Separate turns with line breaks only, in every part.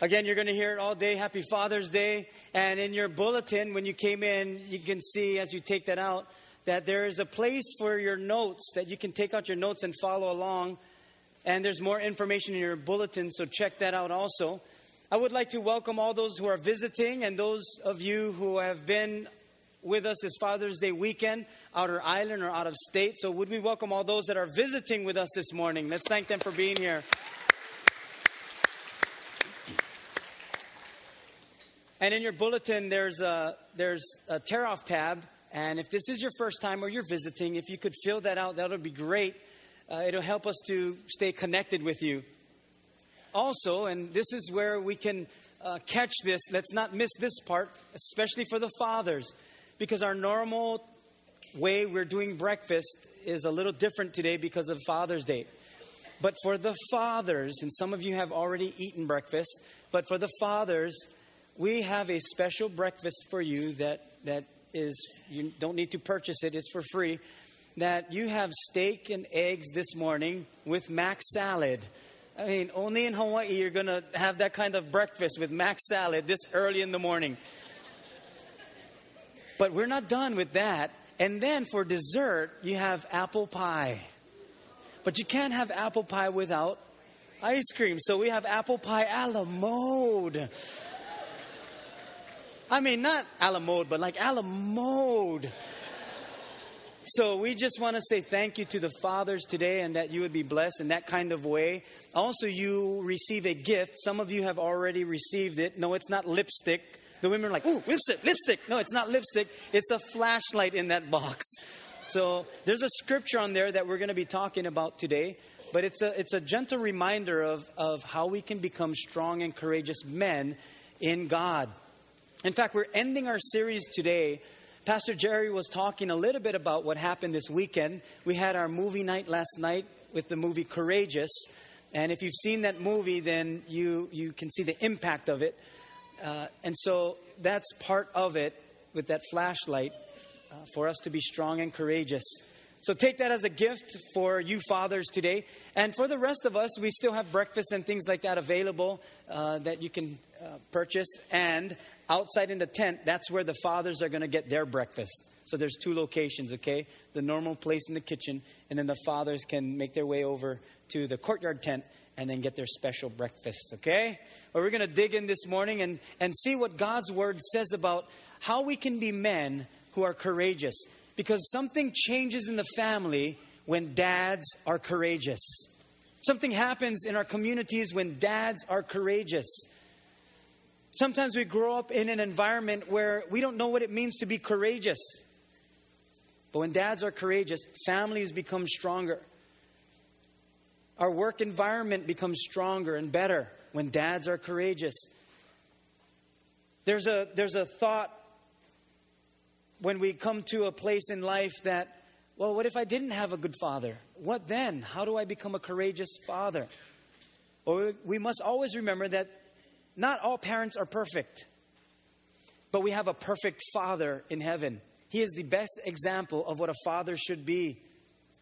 Again, you're going to hear it all day. Happy Father's Day. And in your bulletin, when you came in, you can see as you take that out that there is a place for your notes that you can take out your notes and follow along. And there's more information in your bulletin, so check that out also. I would like to welcome all those who are visiting and those of you who have been with us this Father's Day weekend, outer island or out of state. So, would we welcome all those that are visiting with us this morning? Let's thank them for being here. And in your bulletin, there's a, there's a tear off tab. And if this is your first time or you're visiting, if you could fill that out, that would be great. Uh, it'll help us to stay connected with you. Also, and this is where we can uh, catch this, let's not miss this part, especially for the fathers, because our normal way we're doing breakfast is a little different today because of Father's Day. But for the fathers, and some of you have already eaten breakfast, but for the fathers, we have a special breakfast for you that, that is, you don't need to purchase it, it's for free. That you have steak and eggs this morning with mac salad. I mean, only in Hawaii you're going to have that kind of breakfast with mac salad this early in the morning. But we're not done with that. And then for dessert, you have apple pie. But you can't have apple pie without ice cream. So we have apple pie a la mode. I mean, not a la mode, but like a la mode. So we just want to say thank you to the fathers today and that you would be blessed in that kind of way. Also, you receive a gift. Some of you have already received it. No, it's not lipstick. The women are like, ooh, lipstick, lipstick. No, it's not lipstick. It's a flashlight in that box. So there's a scripture on there that we're going to be talking about today. But it's a, it's a gentle reminder of, of how we can become strong and courageous men in God. In fact, we're ending our series today. Pastor Jerry was talking a little bit about what happened this weekend. We had our movie night last night with the movie Courageous. And if you've seen that movie, then you, you can see the impact of it. Uh, and so that's part of it with that flashlight uh, for us to be strong and courageous. So take that as a gift for you fathers today. And for the rest of us, we still have breakfast and things like that available uh, that you can uh, purchase. And outside in the tent, that's where the fathers are going to get their breakfast. So there's two locations, okay? The normal place in the kitchen, and then the fathers can make their way over to the courtyard tent and then get their special breakfast, okay? Well, we're going to dig in this morning and, and see what God's word says about how we can be men who are courageous. Because something changes in the family when dads are courageous. Something happens in our communities when dads are courageous. Sometimes we grow up in an environment where we don't know what it means to be courageous. But when dads are courageous, families become stronger. Our work environment becomes stronger and better when dads are courageous. There's a, there's a thought when we come to a place in life that, well, what if I didn't have a good father? What then? How do I become a courageous father? Well, we must always remember that not all parents are perfect, but we have a perfect Father in heaven. He is the best example of what a father should be.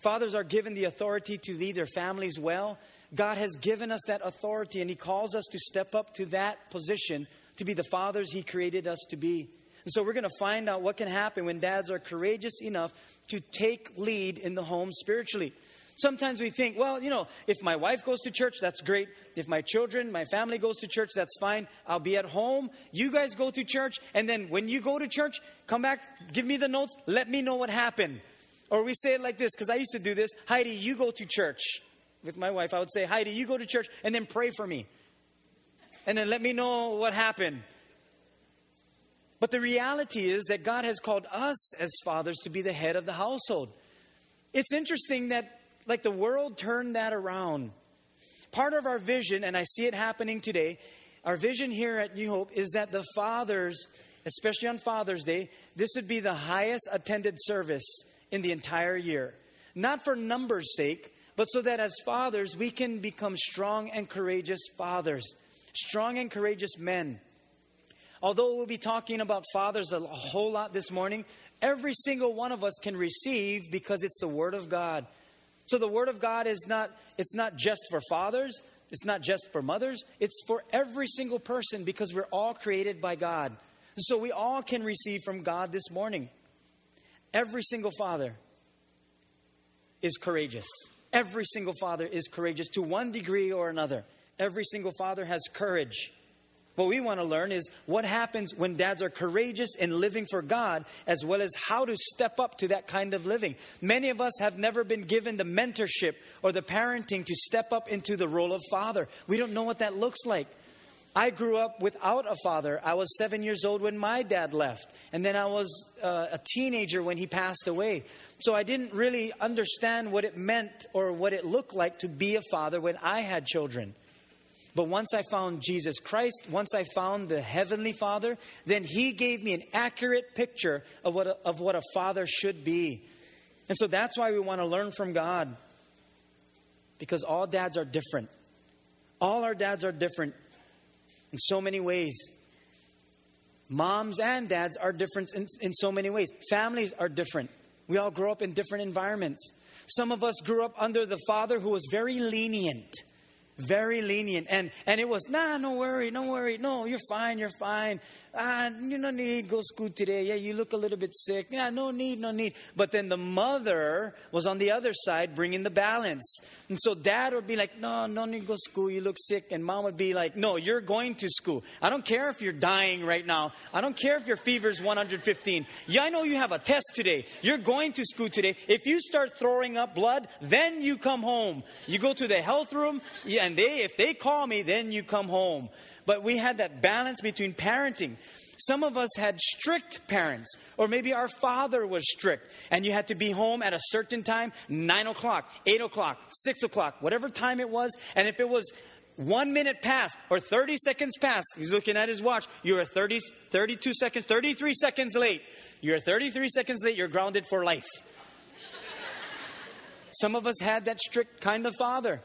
Fathers are given the authority to lead their families well. God has given us that authority, and He calls us to step up to that position to be the fathers He created us to be. And so we're going to find out what can happen when dads are courageous enough to take lead in the home spiritually. Sometimes we think, well, you know, if my wife goes to church, that's great. If my children, my family goes to church, that's fine. I'll be at home. You guys go to church. And then when you go to church, come back, give me the notes, let me know what happened. Or we say it like this, because I used to do this Heidi, you go to church. With my wife, I would say, Heidi, you go to church and then pray for me. And then let me know what happened. But the reality is that God has called us as fathers to be the head of the household. It's interesting that like the world turned that around. Part of our vision, and I see it happening today, our vision here at New Hope is that the fathers, especially on Father's Day, this would be the highest attended service in the entire year. Not for numbers' sake, but so that as fathers we can become strong and courageous fathers, strong and courageous men. Although we'll be talking about fathers a whole lot this morning, every single one of us can receive because it's the Word of God. So the word of God is not it's not just for fathers, It's not just for mothers, it's for every single person because we're all created by God. So we all can receive from God this morning. Every single father is courageous. Every single father is courageous to one degree or another. Every single father has courage. What we want to learn is what happens when dads are courageous in living for God, as well as how to step up to that kind of living. Many of us have never been given the mentorship or the parenting to step up into the role of father. We don't know what that looks like. I grew up without a father. I was seven years old when my dad left, and then I was uh, a teenager when he passed away. So I didn't really understand what it meant or what it looked like to be a father when I had children. But once I found Jesus Christ, once I found the Heavenly Father, then He gave me an accurate picture of what a, of what a father should be. And so that's why we want to learn from God. Because all dads are different. All our dads are different in so many ways. Moms and dads are different in, in so many ways. Families are different. We all grow up in different environments. Some of us grew up under the father who was very lenient very lenient. And, and it was, nah, no worry, no worry. No, you're fine, you're fine. Ah, you no need go school today. Yeah, you look a little bit sick. Yeah, no need, no need. But then the mother was on the other side bringing the balance. And so dad would be like, no, no need go school. You look sick. And mom would be like, no, you're going to school. I don't care if you're dying right now. I don't care if your fever's 115. Yeah, I know you have a test today. You're going to school today. If you start throwing up blood, then you come home. You go to the health room. Yeah, and they, if they call me, then you come home. But we had that balance between parenting. Some of us had strict parents, or maybe our father was strict, and you had to be home at a certain time 9 o'clock, 8 o'clock, 6 o'clock, whatever time it was. And if it was one minute past or 30 seconds past, he's looking at his watch, you're 30, 32 seconds, 33 seconds late. You're 33 seconds late, you're grounded for life. Some of us had that strict kind of father.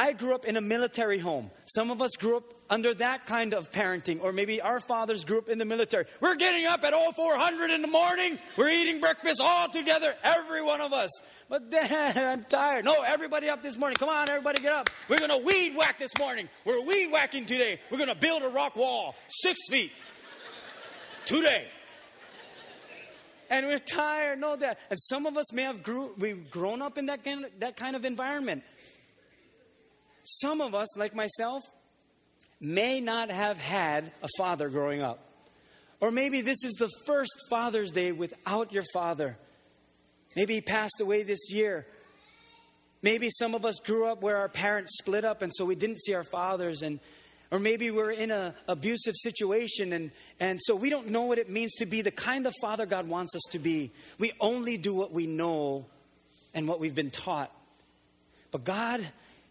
I grew up in a military home. Some of us grew up under that kind of parenting, or maybe our fathers grew up in the military. We're getting up at all 0400 in the morning. We're eating breakfast all together, every one of us. But then I'm tired. No, everybody up this morning. Come on, everybody get up. We're going to weed whack this morning. We're weed whacking today. We're going to build a rock wall, six feet, today. And we're tired, no that. And some of us may have grew, we've grown up in that kind of, that kind of environment. Some of us, like myself, may not have had a father growing up. Or maybe this is the first Father's Day without your father. Maybe he passed away this year. Maybe some of us grew up where our parents split up and so we didn't see our fathers and or maybe we're in an abusive situation and, and so we don't know what it means to be the kind of father God wants us to be. We only do what we know and what we've been taught. But God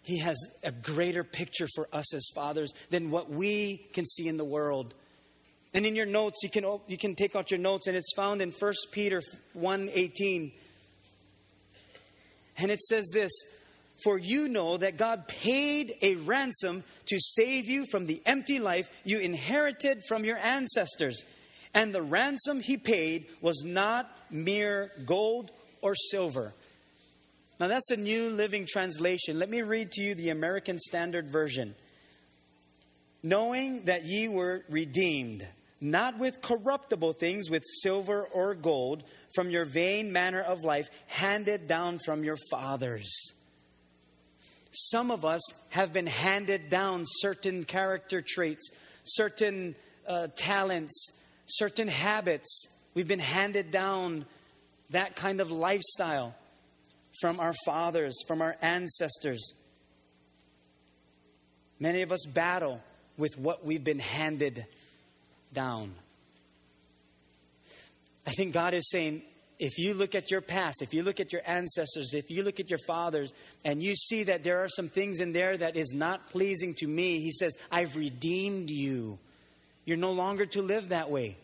he has a greater picture for us as fathers than what we can see in the world. And in your notes, you can, you can take out your notes, and it's found in 1 Peter 1.18. And it says this, For you know that God paid a ransom to save you from the empty life you inherited from your ancestors. And the ransom he paid was not mere gold or silver now, that's a New Living Translation. Let me read to you the American Standard Version. Knowing that ye were redeemed, not with corruptible things, with silver or gold, from your vain manner of life, handed down from your fathers. Some of us have been handed down certain character traits, certain uh, talents, certain habits. We've been handed down that kind of lifestyle from our fathers, from our ancestors. Many of us battle with what we've been handed down. I think God is saying, if you look at your past, if you look at your ancestors, if you look at your fathers, and you see that there are some things in there that is not pleasing to me, He says, I've redeemed you. You're no longer to live that way.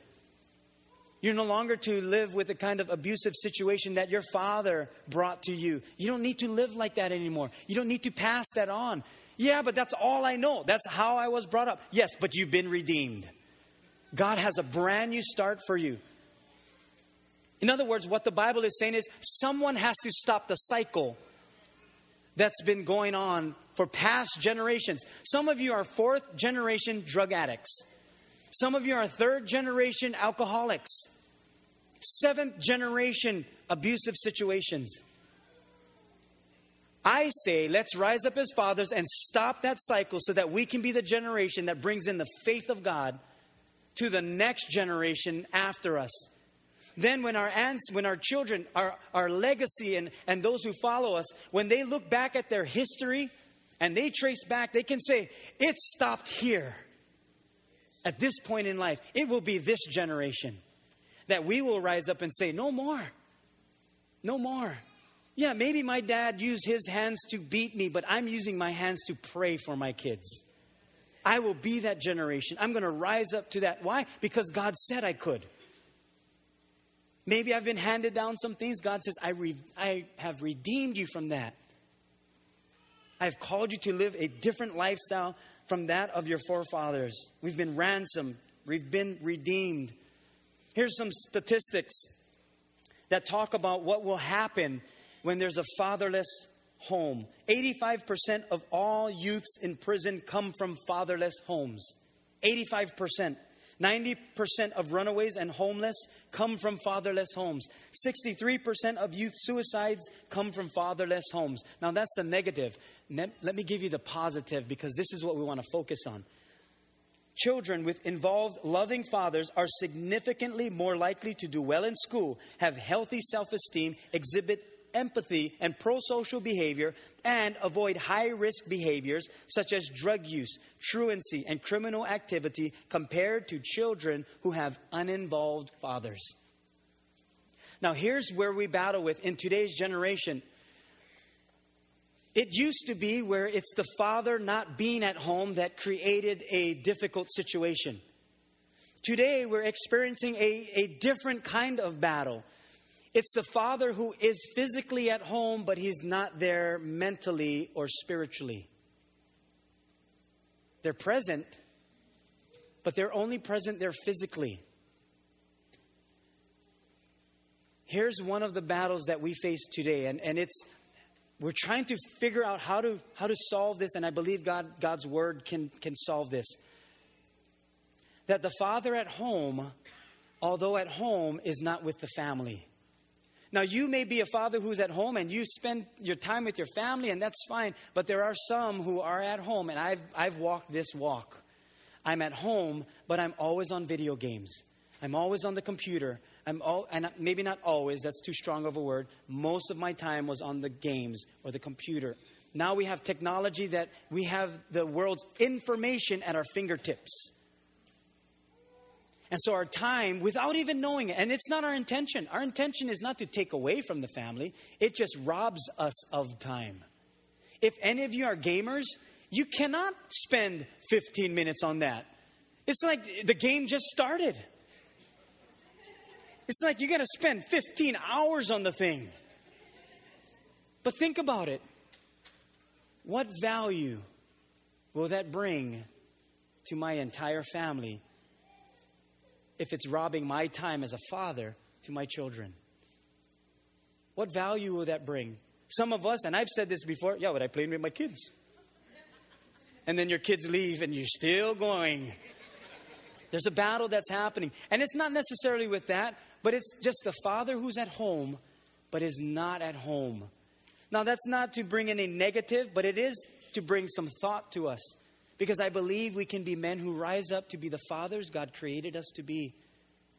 You're no longer to live with the kind of abusive situation that your father brought to you. You don't need to live like that anymore. You don't need to pass that on. Yeah, but that's all I know. That's how I was brought up. Yes, but you've been redeemed. God has a brand new start for you. In other words, what the Bible is saying is someone has to stop the cycle that's been going on for past generations. Some of you are fourth generation drug addicts. Some of you are third generation alcoholics. Seventh generation abusive situations. I say, let's rise up as fathers and stop that cycle so that we can be the generation that brings in the faith of God to the next generation after us. Then, when our aunts, when our children, our, our legacy, and, and those who follow us, when they look back at their history and they trace back, they can say, It stopped here. At this point in life, it will be this generation that we will rise up and say, No more. No more. Yeah, maybe my dad used his hands to beat me, but I'm using my hands to pray for my kids. I will be that generation. I'm going to rise up to that. Why? Because God said I could. Maybe I've been handed down some things. God says, I, re- I have redeemed you from that. I've called you to live a different lifestyle from that of your forefathers. We've been ransomed, we've been redeemed. Here's some statistics that talk about what will happen when there's a fatherless home. 85% of all youths in prison come from fatherless homes. 85%. 90% of runaways and homeless come from fatherless homes. 63% of youth suicides come from fatherless homes. Now, that's the negative. Let me give you the positive because this is what we want to focus on. Children with involved, loving fathers are significantly more likely to do well in school, have healthy self esteem, exhibit empathy and pro social behavior, and avoid high risk behaviors such as drug use, truancy, and criminal activity compared to children who have uninvolved fathers. Now, here's where we battle with in today's generation. It used to be where it's the father not being at home that created a difficult situation. Today, we're experiencing a, a different kind of battle. It's the father who is physically at home, but he's not there mentally or spiritually. They're present, but they're only present there physically. Here's one of the battles that we face today, and, and it's we're trying to figure out how to how to solve this, and I believe God God's word can can solve this. That the father at home, although at home, is not with the family. Now, you may be a father who's at home and you spend your time with your family, and that's fine. But there are some who are at home, and I've, I've walked this walk. I'm at home, but I'm always on video games. I'm always on the computer. I'm all, and maybe not always, that's too strong of a word. Most of my time was on the games or the computer. Now we have technology that we have the world's information at our fingertips. And so our time, without even knowing it, and it's not our intention. Our intention is not to take away from the family, it just robs us of time. If any of you are gamers, you cannot spend 15 minutes on that. It's like the game just started. It's like you're going to spend 15 hours on the thing. But think about it. What value will that bring to my entire family if it's robbing my time as a father to my children? What value will that bring? Some of us, and I've said this before, yeah, but I played with my kids. And then your kids leave and you're still going. There's a battle that's happening. And it's not necessarily with that, but it's just the father who's at home, but is not at home. Now, that's not to bring any negative, but it is to bring some thought to us. Because I believe we can be men who rise up to be the fathers God created us to be,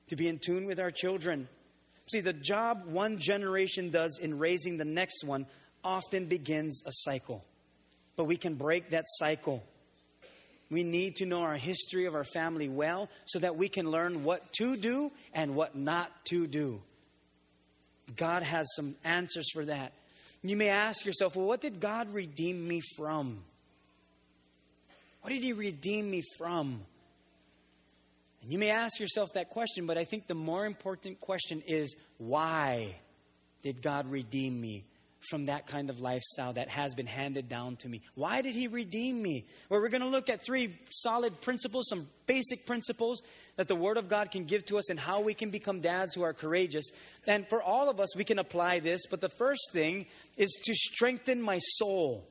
to be in tune with our children. See, the job one generation does in raising the next one often begins a cycle. But we can break that cycle. We need to know our history of our family well so that we can learn what to do and what not to do. God has some answers for that. You may ask yourself, well, what did God redeem me from? What did he redeem me from? And you may ask yourself that question, but I think the more important question is why did God redeem me from that kind of lifestyle that has been handed down to me. Why did He redeem me? Well, we're going to look at three solid principles, some basic principles that the Word of God can give to us and how we can become dads who are courageous. And for all of us, we can apply this, but the first thing is to strengthen my soul.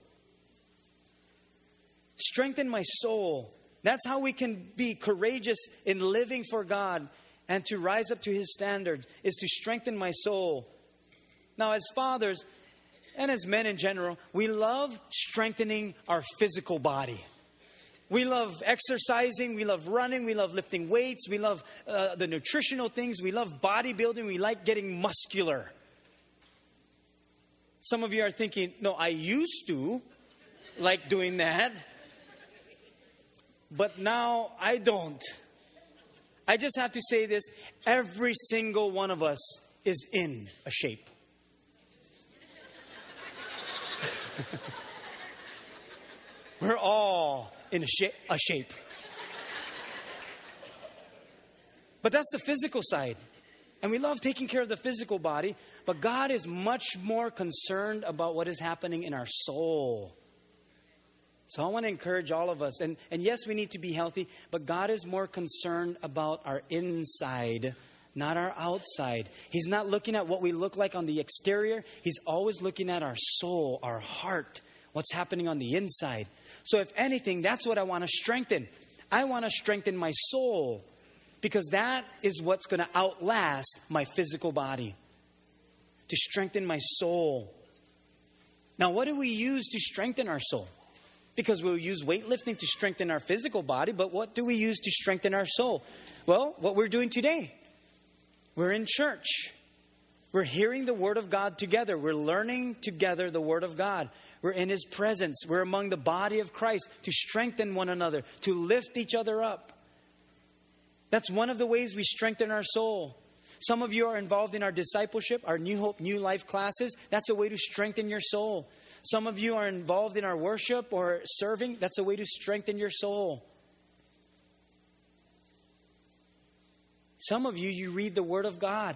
Strengthen my soul. That's how we can be courageous in living for God and to rise up to His standard, is to strengthen my soul. Now, as fathers and as men in general, we love strengthening our physical body. We love exercising, we love running, we love lifting weights, we love uh, the nutritional things, we love bodybuilding, we like getting muscular. Some of you are thinking, no, I used to like doing that but now I don't. I just have to say this every single one of us is in a shape. We're all in a, sh- a shape. But that's the physical side. And we love taking care of the physical body, but God is much more concerned about what is happening in our soul. So I want to encourage all of us. And, and yes, we need to be healthy, but God is more concerned about our inside, not our outside. He's not looking at what we look like on the exterior, He's always looking at our soul, our heart, what's happening on the inside. So, if anything, that's what I want to strengthen. I want to strengthen my soul because that is what's going to outlast my physical body. To strengthen my soul. Now, what do we use to strengthen our soul? because we'll use weightlifting to strengthen our physical body, but what do we use to strengthen our soul? Well, what we're doing today. We're in church. We're hearing the Word of God together. We're learning together the Word of God. We're in His presence. We're among the body of Christ to strengthen one another, to lift each other up. That's one of the ways we strengthen our soul. Some of you are involved in our discipleship, our New Hope, New Life classes. That's a way to strengthen your soul. Some of you are involved in our worship or serving. That's a way to strengthen your soul. Some of you, you read the Word of God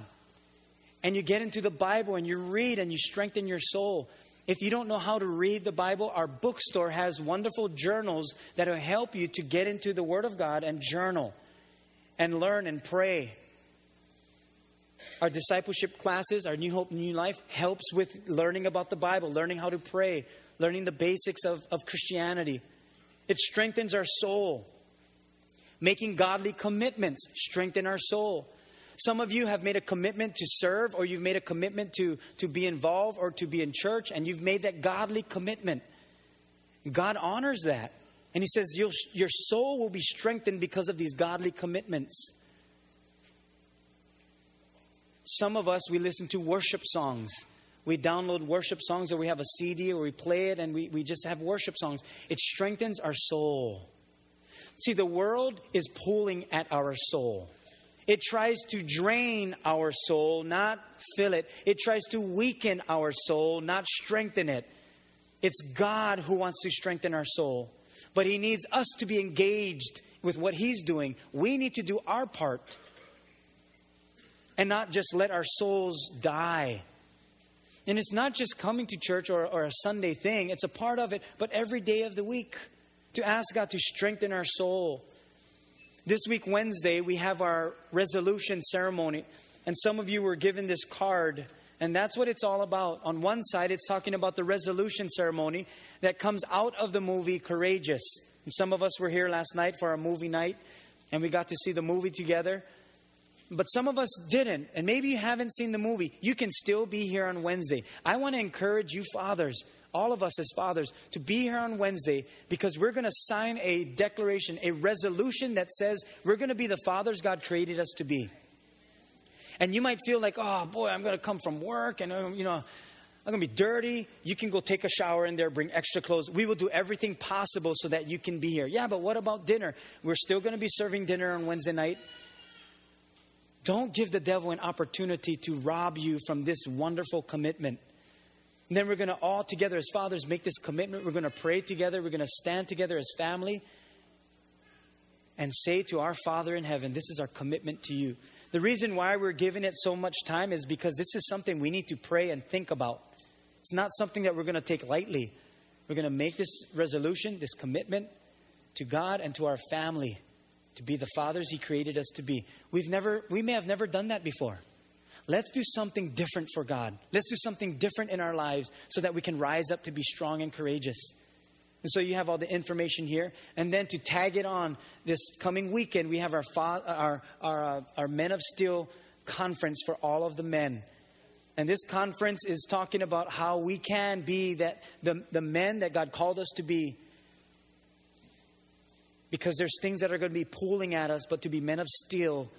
and you get into the Bible and you read and you strengthen your soul. If you don't know how to read the Bible, our bookstore has wonderful journals that will help you to get into the Word of God and journal and learn and pray. Our discipleship classes, our New Hope, New Life, helps with learning about the Bible, learning how to pray, learning the basics of, of Christianity. It strengthens our soul. Making godly commitments strengthen our soul. Some of you have made a commitment to serve, or you've made a commitment to, to be involved or to be in church, and you've made that godly commitment. God honors that. And He says, Your soul will be strengthened because of these godly commitments. Some of us, we listen to worship songs. We download worship songs or we have a CD or we play it and we, we just have worship songs. It strengthens our soul. See, the world is pulling at our soul. It tries to drain our soul, not fill it. It tries to weaken our soul, not strengthen it. It's God who wants to strengthen our soul. But He needs us to be engaged with what He's doing. We need to do our part and not just let our souls die. And it's not just coming to church or, or a Sunday thing, it's a part of it, but every day of the week to ask God to strengthen our soul. This week, Wednesday, we have our resolution ceremony, and some of you were given this card. And that's what it's all about. On one side, it's talking about the resolution ceremony that comes out of the movie Courageous. And some of us were here last night for our movie night, and we got to see the movie together but some of us didn't. And maybe you haven't seen the movie. You can still be here on Wednesday. I want to encourage you, fathers, all of us as fathers, to be here on Wednesday because we're going to sign a declaration, a resolution that says we're going to be the fathers God created us to be. And you might feel like, oh boy, I'm going to come from work and, um, you know, I'm going to be dirty. You can go take a shower in there, bring extra clothes. We will do everything possible so that you can be here. Yeah, but what about dinner? We're still going to be serving dinner on Wednesday night. Don't give the devil an opportunity to rob you from this wonderful commitment. And then we're going to all together as fathers make this commitment. We're going to pray together. We're going to stand together as family and say to our Father in heaven, This is our commitment to you. The reason why we're giving it so much time is because this is something we need to pray and think about. It's not something that we're going to take lightly. We're going to make this resolution, this commitment to God and to our family to be the fathers He created us to be. We've never, we may have never done that before. Let's do something different for God. Let's do something different in our lives so that we can rise up to be strong and courageous. And so you have all the information here. And then to tag it on this coming weekend, we have our, our, our, uh, our Men of Steel conference for all of the men. And this conference is talking about how we can be that the, the men that God called us to be. Because there's things that are going to be pulling at us, but to be men of steel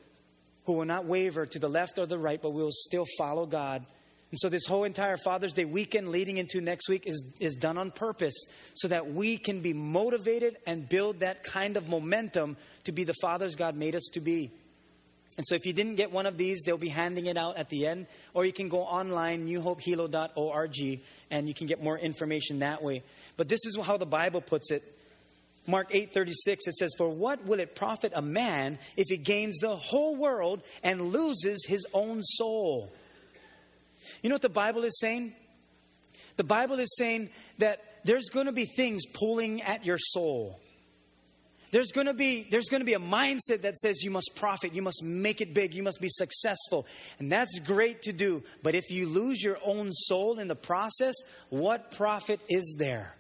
who will not waver to the left or the right, but will still follow God. And so, this whole entire Father's Day weekend leading into next week is, is done on purpose so that we can be motivated and build that kind of momentum to be the fathers God made us to be. And so, if you didn't get one of these, they'll be handing it out at the end, or you can go online, newhopehilo.org, and you can get more information that way. But this is how the Bible puts it Mark 8:36 it says for what will it profit a man if he gains the whole world and loses his own soul? You know what the Bible is saying? The Bible is saying that there's going to be things pulling at your soul. There's going to be there's going to be a mindset that says you must profit, you must make it big, you must be successful. And that's great to do, but if you lose your own soul in the process, what profit is there?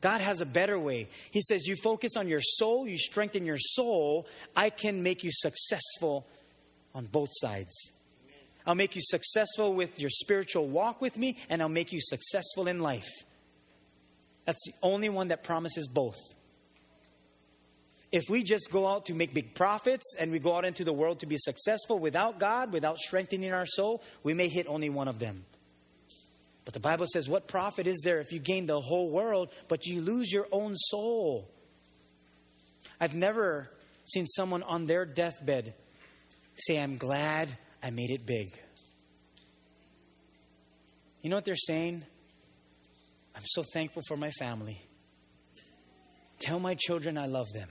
God has a better way. He says, You focus on your soul, you strengthen your soul, I can make you successful on both sides. I'll make you successful with your spiritual walk with me, and I'll make you successful in life. That's the only one that promises both. If we just go out to make big profits and we go out into the world to be successful without God, without strengthening our soul, we may hit only one of them. But the Bible says, What profit is there if you gain the whole world, but you lose your own soul? I've never seen someone on their deathbed say, I'm glad I made it big. You know what they're saying? I'm so thankful for my family. Tell my children I love them.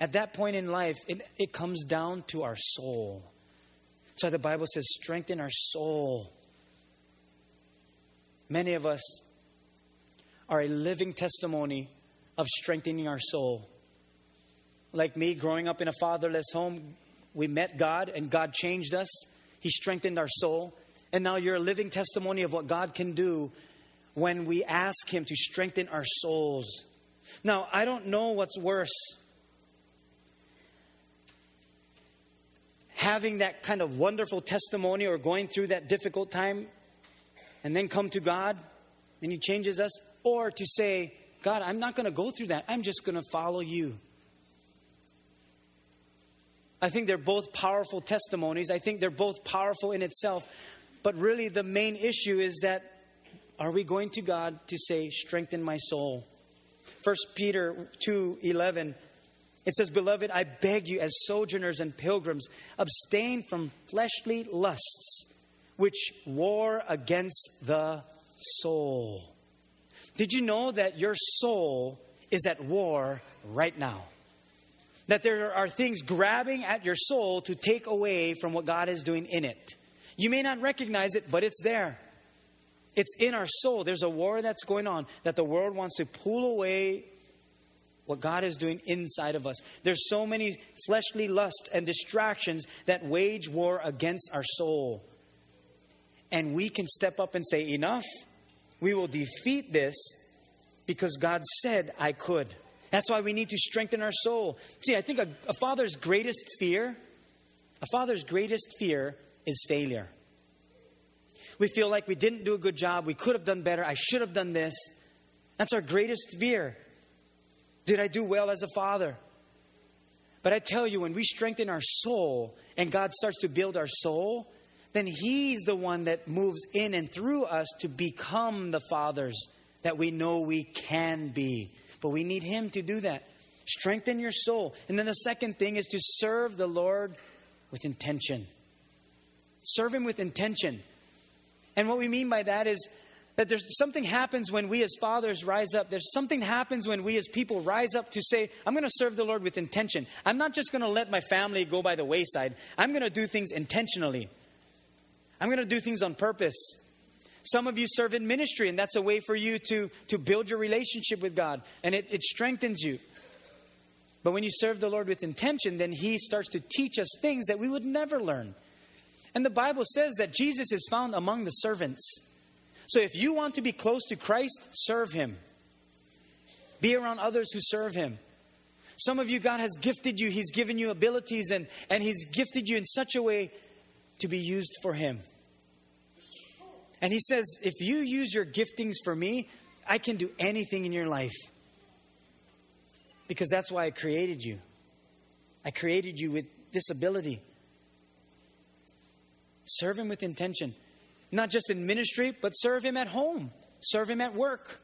At that point in life, it, it comes down to our soul. So the Bible says, strengthen our soul. Many of us are a living testimony of strengthening our soul. Like me, growing up in a fatherless home, we met God and God changed us. He strengthened our soul. And now you're a living testimony of what God can do when we ask Him to strengthen our souls. Now, I don't know what's worse having that kind of wonderful testimony or going through that difficult time and then come to God and He changes us, or to say, God, I'm not going to go through that. I'm just going to follow you. I think they're both powerful testimonies. I think they're both powerful in itself. But really, the main issue is that are we going to God to say, strengthen my soul? 1 Peter 2 11, it says, Beloved, I beg you, as sojourners and pilgrims, abstain from fleshly lusts which war against the soul. Did you know that your soul is at war right now? That there are things grabbing at your soul to take away from what God is doing in it. You may not recognize it, but it's there. It's in our soul. There's a war that's going on that the world wants to pull away what God is doing inside of us. There's so many fleshly lusts and distractions that wage war against our soul and we can step up and say, Enough. We will defeat this because God said I could. That's why we need to strengthen our soul. See, I think a, a father's greatest fear, a father's greatest fear is failure. We feel like we didn't do a good job, we could have done better, I should have done this. That's our greatest fear. Did I do well as a father? But I tell you, when we strengthen our soul and God starts to build our soul, then He's the one that moves in and through us to become the fathers that we know we can be. But we need Him to do that. Strengthen your soul. And then the second thing is to serve the Lord with intention. Serve Him with intention. And what we mean by that is that there's something happens when we as fathers rise up. There's something happens when we as people rise up to say, I'm going to serve the Lord with intention. I'm not just going to let my family go by the wayside. I'm going to do things intentionally. I'm going to do things on purpose. Some of you serve in ministry, and that's a way for you to, to build your relationship with God, and it, it strengthens you. But when you serve the Lord with intention, then He starts to teach us things that we would never learn. And the Bible says that Jesus is found among the servants. So if you want to be close to Christ, serve Him. Be around others who serve Him. Some of you, God has gifted you, He's given you abilities, and, and He's gifted you in such a way to be used for Him. And He says, if you use your giftings for me, I can do anything in your life. Because that's why I created you. I created you with this ability. Serve Him with intention. Not just in ministry, but serve Him at home, serve Him at work.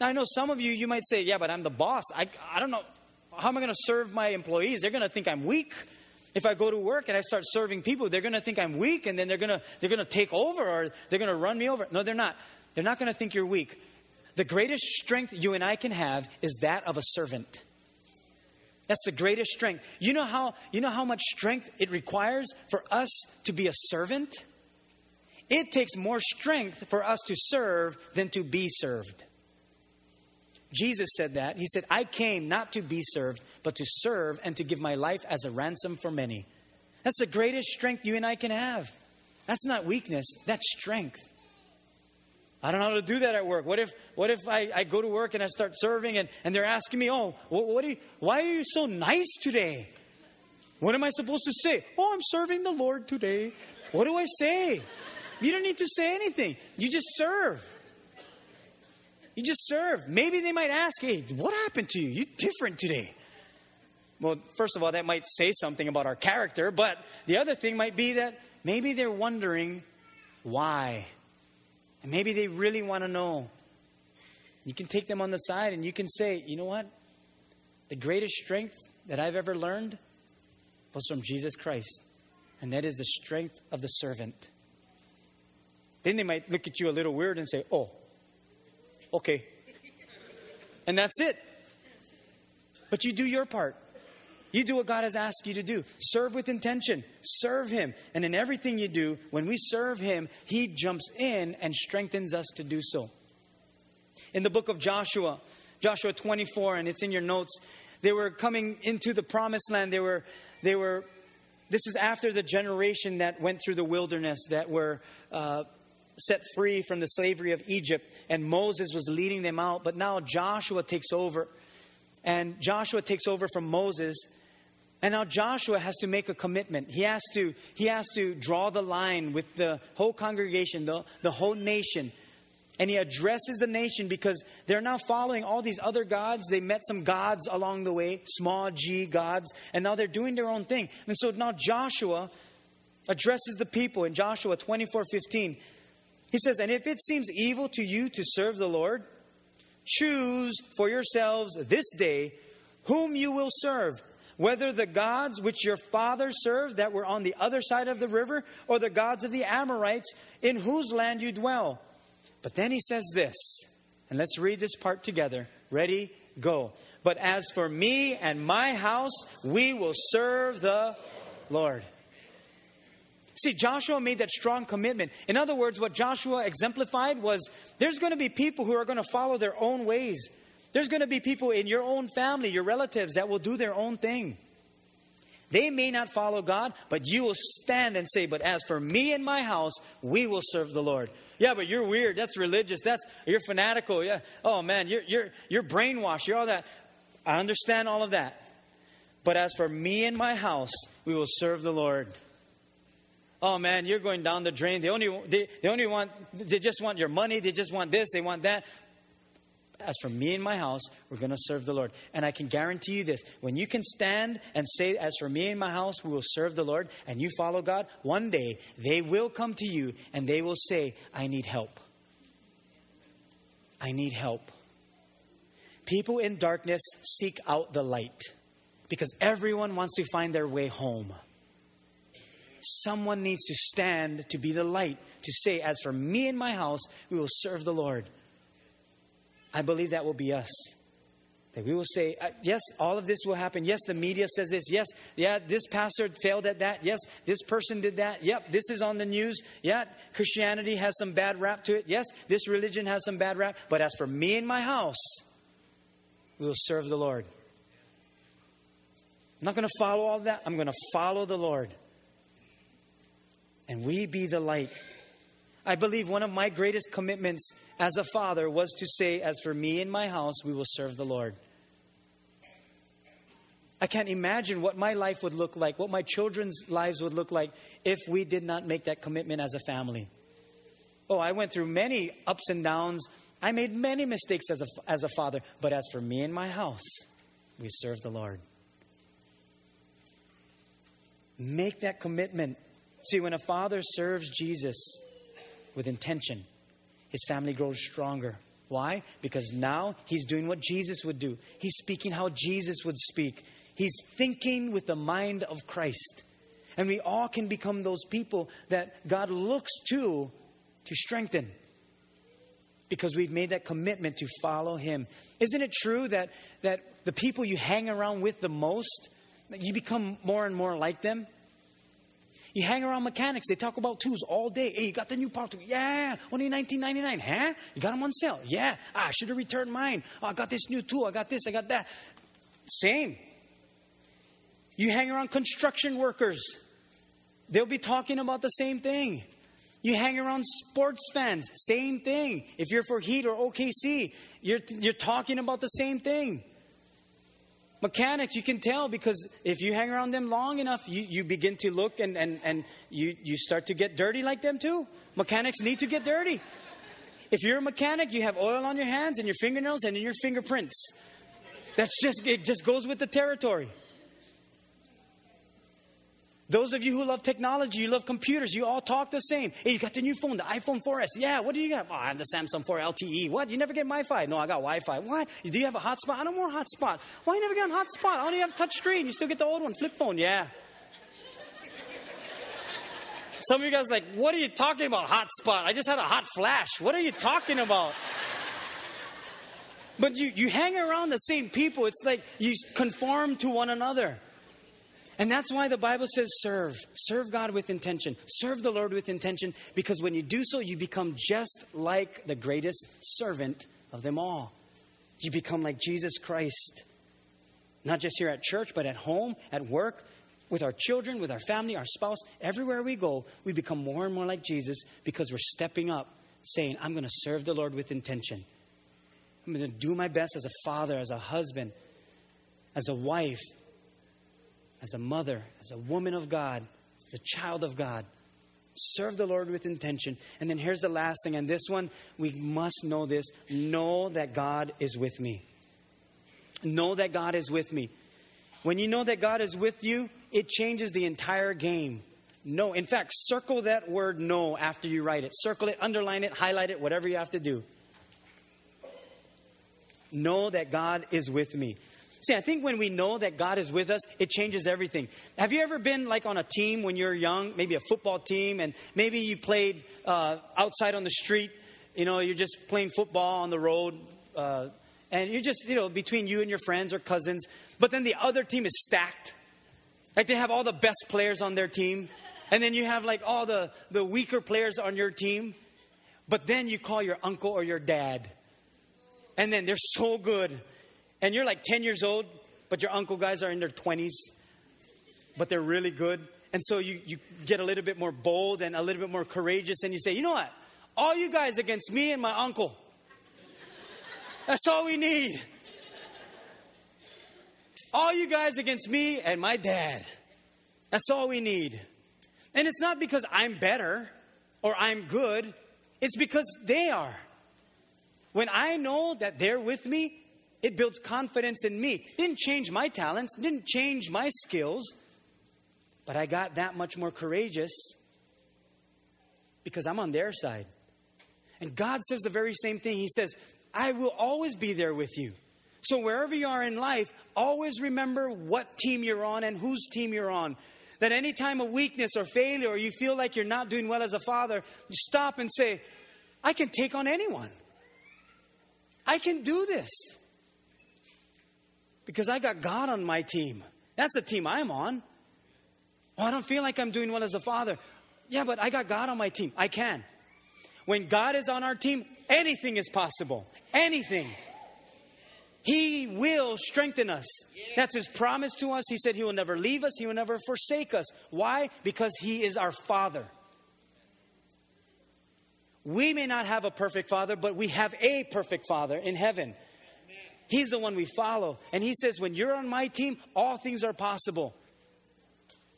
Now, I know some of you, you might say, yeah, but I'm the boss. I, I don't know. How am I going to serve my employees? They're going to think I'm weak. If I go to work and I start serving people, they're going to think I'm weak and then they're going to, they're going to take over or they're going to run me over. No, they're not. They're not going to think you're weak. The greatest strength you and I can have is that of a servant. That's the greatest strength. You know how you know how much strength it requires for us to be a servant? It takes more strength for us to serve than to be served. Jesus said that. He said, I came not to be served, but to serve and to give my life as a ransom for many. That's the greatest strength you and I can have. That's not weakness, that's strength. I don't know how to do that at work. What if, what if I, I go to work and I start serving and, and they're asking me, oh, what, what you, why are you so nice today? What am I supposed to say? Oh, I'm serving the Lord today. What do I say? You don't need to say anything. You just serve. You just serve. Maybe they might ask, hey, what happened to you? You're different today. Well, first of all, that might say something about our character, but the other thing might be that maybe they're wondering why. And maybe they really want to know. You can take them on the side and you can say, you know what? The greatest strength that I've ever learned was from Jesus Christ, and that is the strength of the servant. Then they might look at you a little weird and say, oh, okay. And that's it. But you do your part. You do what God has asked you to do. Serve with intention. Serve Him. And in everything you do, when we serve Him, He jumps in and strengthens us to do so. In the book of Joshua, Joshua 24, and it's in your notes, they were coming into the promised land. They were, they were, this is after the generation that went through the wilderness, that were uh, set free from the slavery of Egypt, and Moses was leading them out. But now Joshua takes over. And Joshua takes over from Moses and now Joshua has to make a commitment. He has to, he has to draw the line with the whole congregation, the, the whole nation. And he addresses the nation because they're now following all these other gods. They met some gods along the way, small g gods, and now they're doing their own thing. And so now Joshua addresses the people in Joshua 24 15. He says, And if it seems evil to you to serve the Lord, choose for yourselves this day whom you will serve whether the gods which your fathers served that were on the other side of the river, or the gods of the Amorites in whose land you dwell. But then he says this, and let's read this part together. Ready? Go. But as for me and my house, we will serve the Lord. See, Joshua made that strong commitment. In other words, what Joshua exemplified was there's going to be people who are going to follow their own ways. There's going to be people in your own family, your relatives, that will do their own thing. They may not follow God, but you will stand and say, But as for me and my house, we will serve the Lord. Yeah, but you're weird. That's religious. That's you're fanatical. Yeah. Oh man, you're you're you're brainwashed. You're all that. I understand all of that. But as for me and my house, we will serve the Lord. Oh man, you're going down the drain. They only they, they only want they just want your money. They just want this. They want that. As for me and my house, we're going to serve the Lord. And I can guarantee you this when you can stand and say, As for me and my house, we will serve the Lord, and you follow God, one day they will come to you and they will say, I need help. I need help. People in darkness seek out the light because everyone wants to find their way home. Someone needs to stand to be the light, to say, As for me and my house, we will serve the Lord. I believe that will be us. That we will say, uh, yes, all of this will happen. Yes, the media says this. Yes, yeah, this pastor failed at that. Yes, this person did that. Yep, this is on the news. Yeah, Christianity has some bad rap to it. Yes, this religion has some bad rap. But as for me and my house, we will serve the Lord. I'm not going to follow all that. I'm going to follow the Lord. And we be the light. I believe one of my greatest commitments as a father was to say, As for me and my house, we will serve the Lord. I can't imagine what my life would look like, what my children's lives would look like if we did not make that commitment as a family. Oh, I went through many ups and downs. I made many mistakes as a, as a father. But as for me and my house, we serve the Lord. Make that commitment. See, when a father serves Jesus with intention, his family grows stronger. Why? Because now he's doing what Jesus would do. He's speaking how Jesus would speak. He's thinking with the mind of Christ. And we all can become those people that God looks to to strengthen because we've made that commitment to follow Him. Isn't it true that, that the people you hang around with the most, you become more and more like them? You hang around mechanics, they talk about tools all day. Hey, you got the new tool? Yeah, only 19.99. Huh? You got them on sale? Yeah. Ah, I should have returned mine. Oh, I got this new tool. I got this. I got that. Same. You hang around construction workers, they'll be talking about the same thing. You hang around sports fans, same thing. If you're for Heat or OKC, you're, you're talking about the same thing. Mechanics, you can tell because if you hang around them long enough, you, you begin to look and, and, and you, you start to get dirty like them too. Mechanics need to get dirty. If you're a mechanic, you have oil on your hands and your fingernails and in your fingerprints. That's just, it just goes with the territory. Those of you who love technology, you love computers, you all talk the same. Hey, you got the new phone, the iPhone 4S. Yeah, what do you got? Oh, I have the Samsung 4 LTE. What? You never get Wi-Fi? No, I got Wi-Fi. What? Do you have a hotspot? I don't want a hotspot. Why you never get a hotspot? I only have touch screen. You still get the old one, flip phone. Yeah. Some of you guys like, what are you talking about, hotspot? I just had a hot flash. What are you talking about? But you, you hang around the same people. It's like you conform to one another. And that's why the Bible says serve. Serve God with intention. Serve the Lord with intention because when you do so, you become just like the greatest servant of them all. You become like Jesus Christ. Not just here at church, but at home, at work, with our children, with our family, our spouse. Everywhere we go, we become more and more like Jesus because we're stepping up, saying, I'm going to serve the Lord with intention. I'm going to do my best as a father, as a husband, as a wife, as a mother, as a woman of God, as a child of God. Serve the Lord with intention. And then here's the last thing, and this one, we must know this know that God is with me. Know that God is with me. When you know that God is with you, it changes the entire game. No. In fact, circle that word no after you write it. Circle it, underline it, highlight it, whatever you have to do. Know that God is with me. See, I think when we know that God is with us, it changes everything. Have you ever been like on a team when you're young, maybe a football team, and maybe you played uh, outside on the street? You know, you're just playing football on the road, uh, and you're just, you know, between you and your friends or cousins, but then the other team is stacked. Like they have all the best players on their team, and then you have like all the, the weaker players on your team, but then you call your uncle or your dad, and then they're so good and you're like 10 years old, but your uncle guys are in their 20s, but they're really good. And so you, you get a little bit more bold and a little bit more courageous, and you say, you know what? All you guys against me and my uncle. That's all we need. All you guys against me and my dad. That's all we need. And it's not because I'm better or I'm good, it's because they are. When I know that they're with me, it builds confidence in me. It didn't change my talents, didn't change my skills, but I got that much more courageous because I'm on their side. And God says the very same thing. He says, I will always be there with you. So wherever you are in life, always remember what team you're on and whose team you're on. That any time of weakness or failure or you feel like you're not doing well as a father, stop and say, I can take on anyone. I can do this. Because I got God on my team. That's the team I'm on. Oh, I don't feel like I'm doing well as a father. Yeah, but I got God on my team. I can. When God is on our team, anything is possible. Anything. He will strengthen us. That's His promise to us. He said He will never leave us, He will never forsake us. Why? Because He is our Father. We may not have a perfect Father, but we have a perfect Father in heaven. He's the one we follow. And He says, When you're on my team, all things are possible.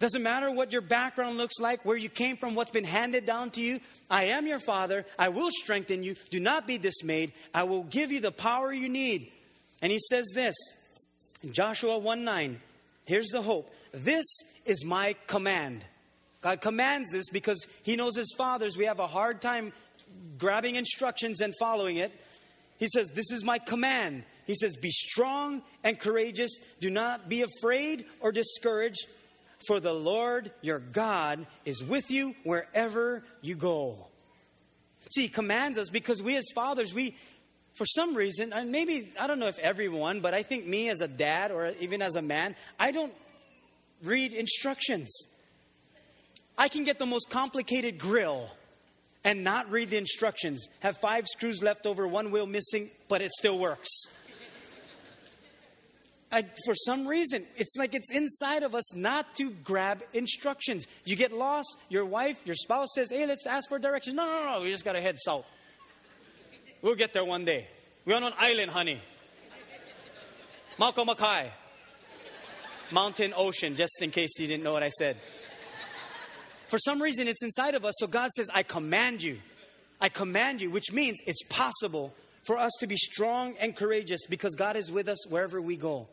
Doesn't matter what your background looks like, where you came from, what's been handed down to you. I am your Father. I will strengthen you. Do not be dismayed. I will give you the power you need. And he says this in Joshua 1 9. Here's the hope. This is my command. God commands this because he knows his fathers we have a hard time grabbing instructions and following it. He says, This is my command. He says, Be strong and courageous. Do not be afraid or discouraged, for the Lord your God is with you wherever you go. See, he commands us because we as fathers, we, for some reason, and maybe, I don't know if everyone, but I think me as a dad or even as a man, I don't read instructions. I can get the most complicated grill and not read the instructions, have five screws left over, one wheel missing, but it still works. I, for some reason, it's like it's inside of us not to grab instructions. You get lost, your wife, your spouse says, Hey, let's ask for directions. No, no, no, we just got to head south. We'll get there one day. We're on an island, honey. Mauka makai. Mountain, ocean, just in case you didn't know what I said. For some reason, it's inside of us. So God says, I command you. I command you, which means it's possible for us to be strong and courageous because God is with us wherever we go.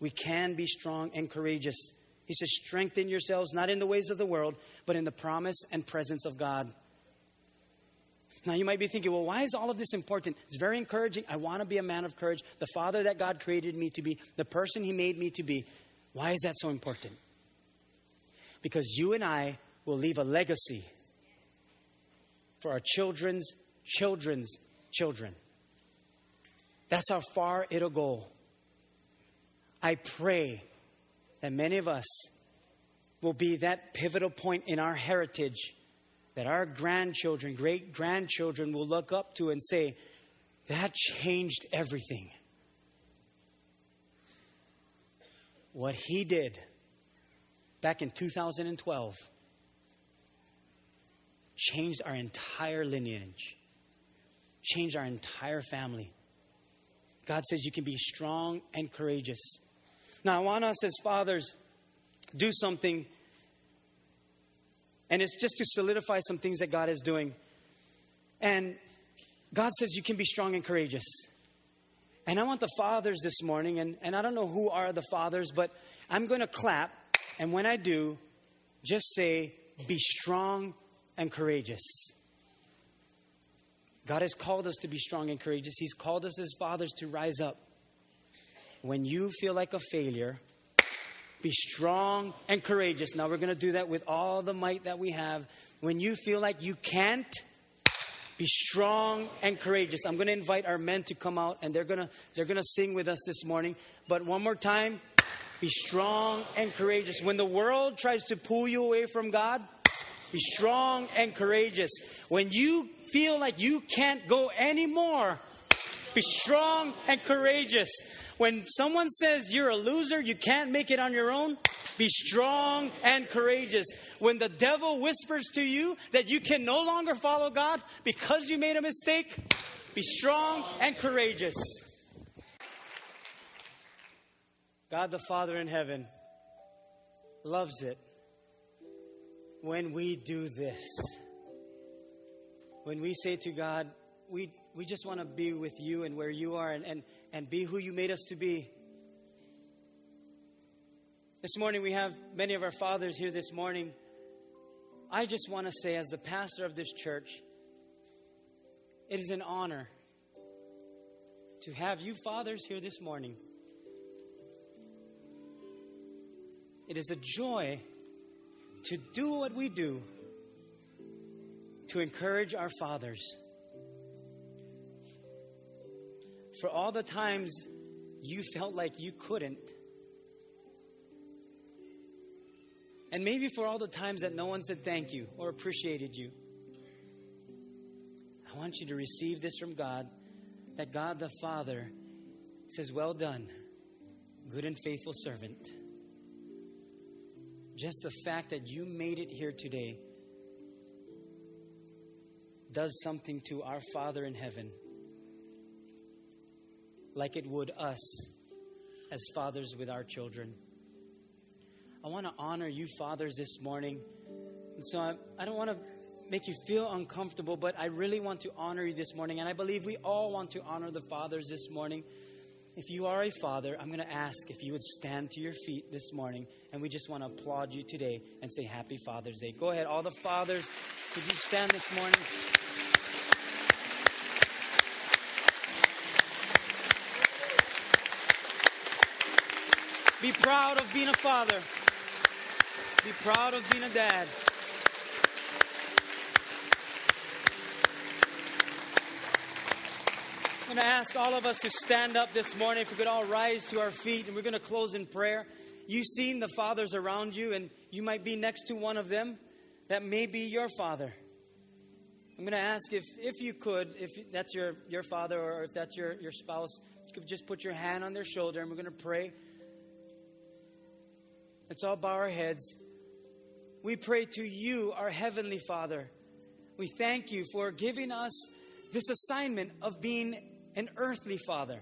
We can be strong and courageous. He says, strengthen yourselves not in the ways of the world, but in the promise and presence of God. Now, you might be thinking, well, why is all of this important? It's very encouraging. I want to be a man of courage, the father that God created me to be, the person He made me to be. Why is that so important? Because you and I will leave a legacy for our children's children's children. That's how far it'll go. I pray that many of us will be that pivotal point in our heritage that our grandchildren, great grandchildren will look up to and say, that changed everything. What he did back in 2012 changed our entire lineage, changed our entire family. God says you can be strong and courageous. Now, I want us as fathers do something and it's just to solidify some things that God is doing. And God says you can be strong and courageous. And I want the fathers this morning, and, and I don't know who are the fathers, but I'm going to clap. And when I do, just say, be strong and courageous. God has called us to be strong and courageous. He's called us as fathers to rise up. When you feel like a failure, be strong and courageous. Now we're going to do that with all the might that we have. When you feel like you can't, be strong and courageous. I'm going to invite our men to come out and they're going to they're going to sing with us this morning. But one more time, be strong and courageous. When the world tries to pull you away from God, be strong and courageous. When you feel like you can't go anymore, be strong and courageous. When someone says you're a loser, you can't make it on your own, be strong and courageous. When the devil whispers to you that you can no longer follow God because you made a mistake, be strong and courageous. God the Father in heaven loves it when we do this. When we say to God, we, we just want to be with you and where you are and, and, and be who you made us to be. This morning, we have many of our fathers here this morning. I just want to say, as the pastor of this church, it is an honor to have you fathers here this morning. It is a joy to do what we do to encourage our fathers. For all the times you felt like you couldn't. And maybe for all the times that no one said thank you or appreciated you. I want you to receive this from God that God the Father says, Well done, good and faithful servant. Just the fact that you made it here today does something to our Father in heaven, like it would us as fathers with our children. I want to honor you, fathers, this morning. And so I, I don't want to make you feel uncomfortable, but I really want to honor you this morning. And I believe we all want to honor the fathers this morning. If you are a father, I'm going to ask if you would stand to your feet this morning, and we just want to applaud you today and say Happy Father's Day. Go ahead, all the fathers, could you stand this morning? Be proud of being a father. Be proud of being a dad. Going to ask all of us to stand up this morning. If we could all rise to our feet, and we're going to close in prayer. You've seen the fathers around you, and you might be next to one of them that may be your father. I'm going to ask if, if you could, if that's your, your father or if that's your, your spouse, you could just put your hand on their shoulder and we're going to pray. Let's all bow our heads. We pray to you, our Heavenly Father. We thank you for giving us this assignment of being an earthly father.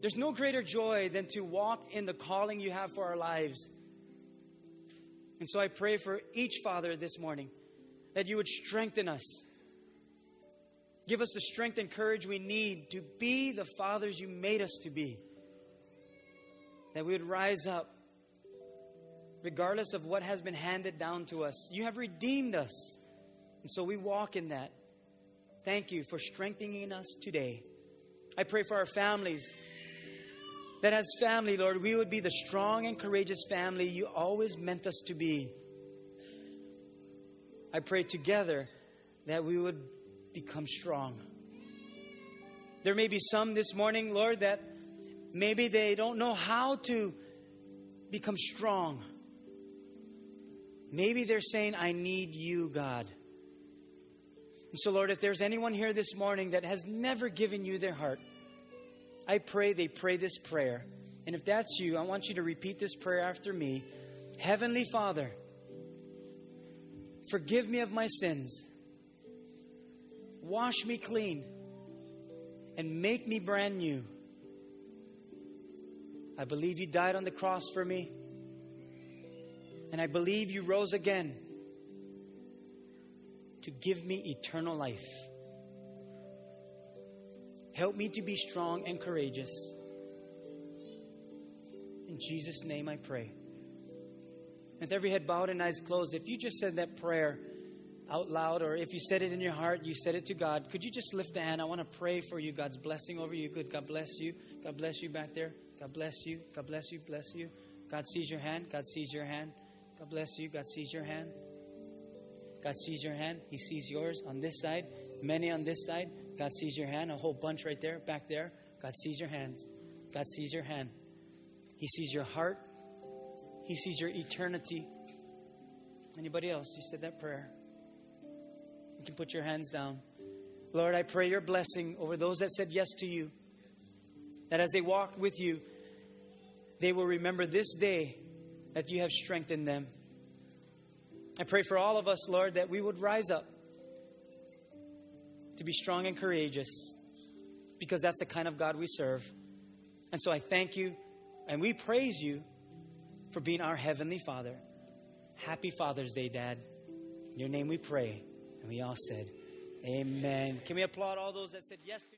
There's no greater joy than to walk in the calling you have for our lives. And so I pray for each father this morning that you would strengthen us. Give us the strength and courage we need to be the fathers you made us to be. That we would rise up regardless of what has been handed down to us. You have redeemed us. And so we walk in that. Thank you for strengthening us today. I pray for our families. That as family, Lord, we would be the strong and courageous family you always meant us to be. I pray together that we would become strong. There may be some this morning, Lord, that maybe they don't know how to become strong. Maybe they're saying, I need you, God. And so, Lord, if there's anyone here this morning that has never given you their heart, I pray they pray this prayer. And if that's you, I want you to repeat this prayer after me Heavenly Father, forgive me of my sins, wash me clean, and make me brand new. I believe you died on the cross for me, and I believe you rose again to give me eternal life. Help me to be strong and courageous. In Jesus' name I pray. With every head bowed and eyes closed, if you just said that prayer out loud, or if you said it in your heart, you said it to God, could you just lift a hand? I want to pray for you. God's blessing over you. Good. God bless you. God bless you back there. God bless you. God bless you. Bless you. God sees your hand. God sees your hand. God bless you. God sees your hand. God sees your hand. He sees yours on this side, many on this side. God sees your hand, a whole bunch right there, back there. God sees your hands. God sees your hand. He sees your heart. He sees your eternity. Anybody else? You said that prayer. You can put your hands down. Lord, I pray your blessing over those that said yes to you. That as they walk with you, they will remember this day that you have strengthened them. I pray for all of us, Lord, that we would rise up to be strong and courageous because that's the kind of God we serve. And so I thank you and we praise you for being our Heavenly Father. Happy Father's Day, Dad. In your name we pray. And we all said, Amen. Can we applaud all those that said yes to